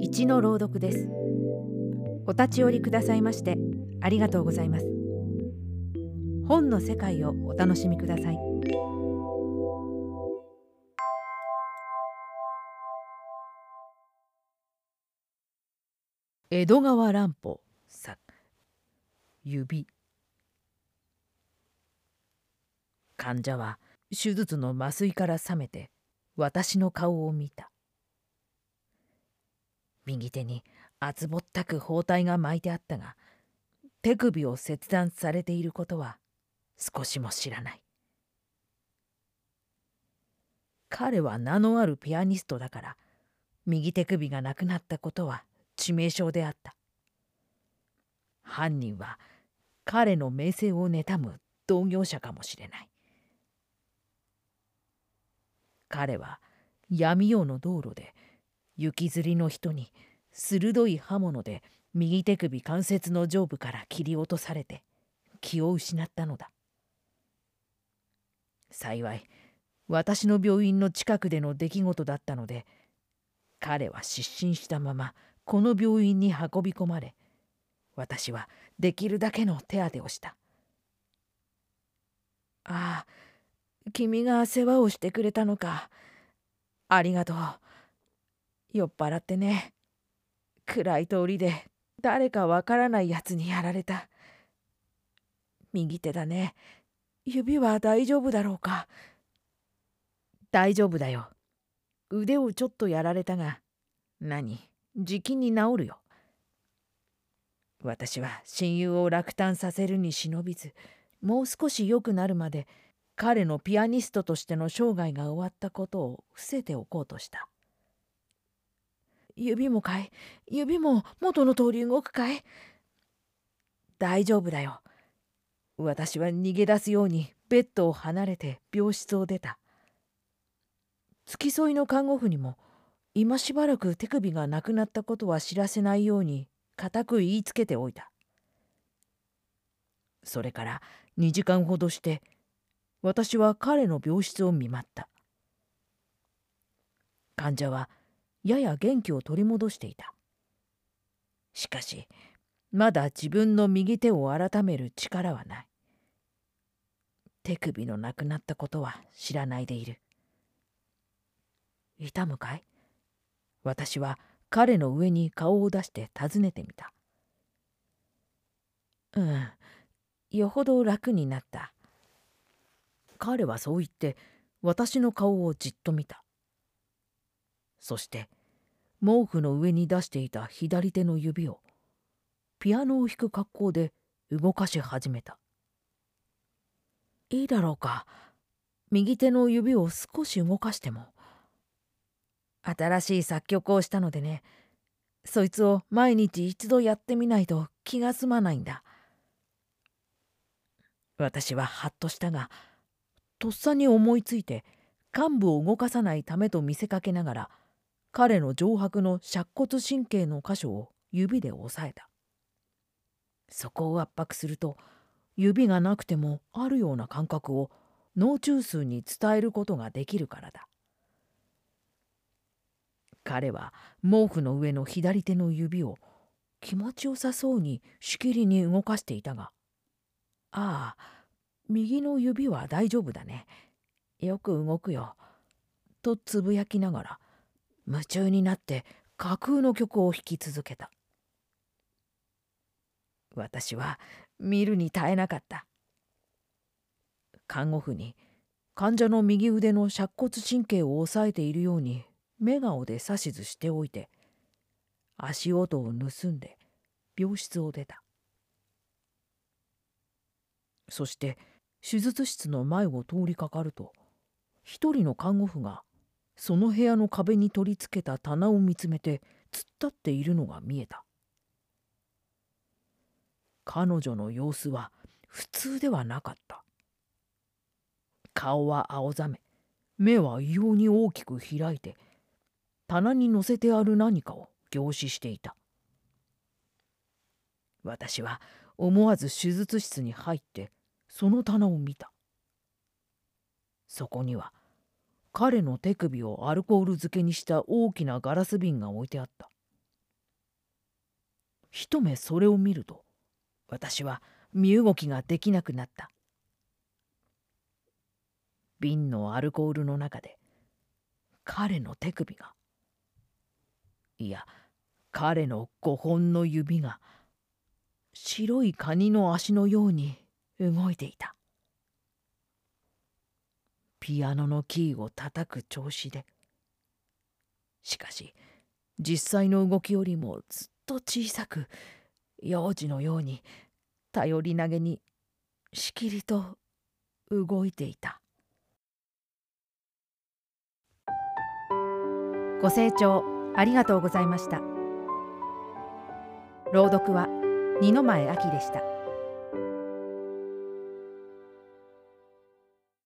一の朗読です。お立ち寄りくださいましてありがとうございます。本の世界をお楽しみください。江戸川乱歩作指。患者は手術の麻酔から覚めて私の顔を見た。右手に厚ぼったく包帯が巻いてあったが手首を切断されていることは少しも知らない。彼は名のあるピアニストだから右手首がなくなったことは致命傷であった。犯人は彼の名声を妬む同業者かもしれない。彼は闇夜の道路で雪吊りの人に鋭い刃物で右手首関節の上部から切り落とされて気を失ったのだ。幸い私の病院の近くでの出来事だったので彼は失神したままこの病院に運び込まれ私はできるだけの手当てをしたああ君が世話をしてくれたのか。ありがとう。酔っ払ってね。暗い通りで誰かわからないやつにやられた。右手だね。指は大丈夫だろうか。大丈夫だよ。腕をちょっとやられたが何？じきに治るよ。私は親友を落胆させるに忍びずもう少し良くなるまで彼のピアニストとしての生涯が終わったことを伏せておこうとした。指もかい。指も元の通り動くかい。大丈夫だよ。私は逃げ出すようにベッドを離れて病室を出た。付き添いの看護婦にも今しばらく手首がなくなったことは知らせないように固く言いつけておいた。それから2時間ほどして私は彼の病室を見舞った。患者はやや元気を取り戻していた。しかしまだ自分の右手を改める力はない。手首のなくなったことは知らないでいる。痛むかい？私は彼の上に顔を出して尋ねてみた。うんよほど楽になった。彼はそう言って私の顔をじっと見た。そして毛布の上に出していた左手の指をピアノを弾く格好で動かし始めた。いいだろうか。右手の指を少し動かしても新しい作曲をしたのでね。そいつを毎日一度やってみないと気が済まないんだ。私はハッとしたがとっさに思いついて幹部を動かさないためと見せかけながら彼の上白の尺骨神経の箇所を指で押さえた。そこを圧迫すると指がなくてもあるような感覚を脳中枢に伝えることができるからだ。彼は毛布の上の左手の指を気持ちよさそうにしきりに動かしていたがああ右の指は大丈夫だね。よく動くよ。とつぶやきながら夢中になって架空の曲を弾き続けた。私は見るに耐えなかった。看護婦に患者の右腕の尺骨神経を押さえているように目顔で指図しておいて足音を盗んで病室を出た。そして手術室の前を通りかかると一人の看護婦がその部屋の壁に取り付けた棚を見つめて突っ立っているのが見えた。彼女の様子は普通ではなかった。顔は青ざめ目は異様に大きく開いて棚に載せてある何かを凝視していた。私は思わず手術室に入ってその棚を見た。そこには彼の手首をアルコール漬けにした大きなガラス瓶が置いてあった。一目それを見ると私は身動きができなくなった。瓶のアルコールの中で彼の手首がいや彼の5本の指が白いカニの足のように動いていた。ピアノのキーを叩く調子で。しかし実際の動きよりもずっと小さく幼児のように頼り投げにしきりと動いていた。ご清聴ありがとうございました。朗読は二の前明でした。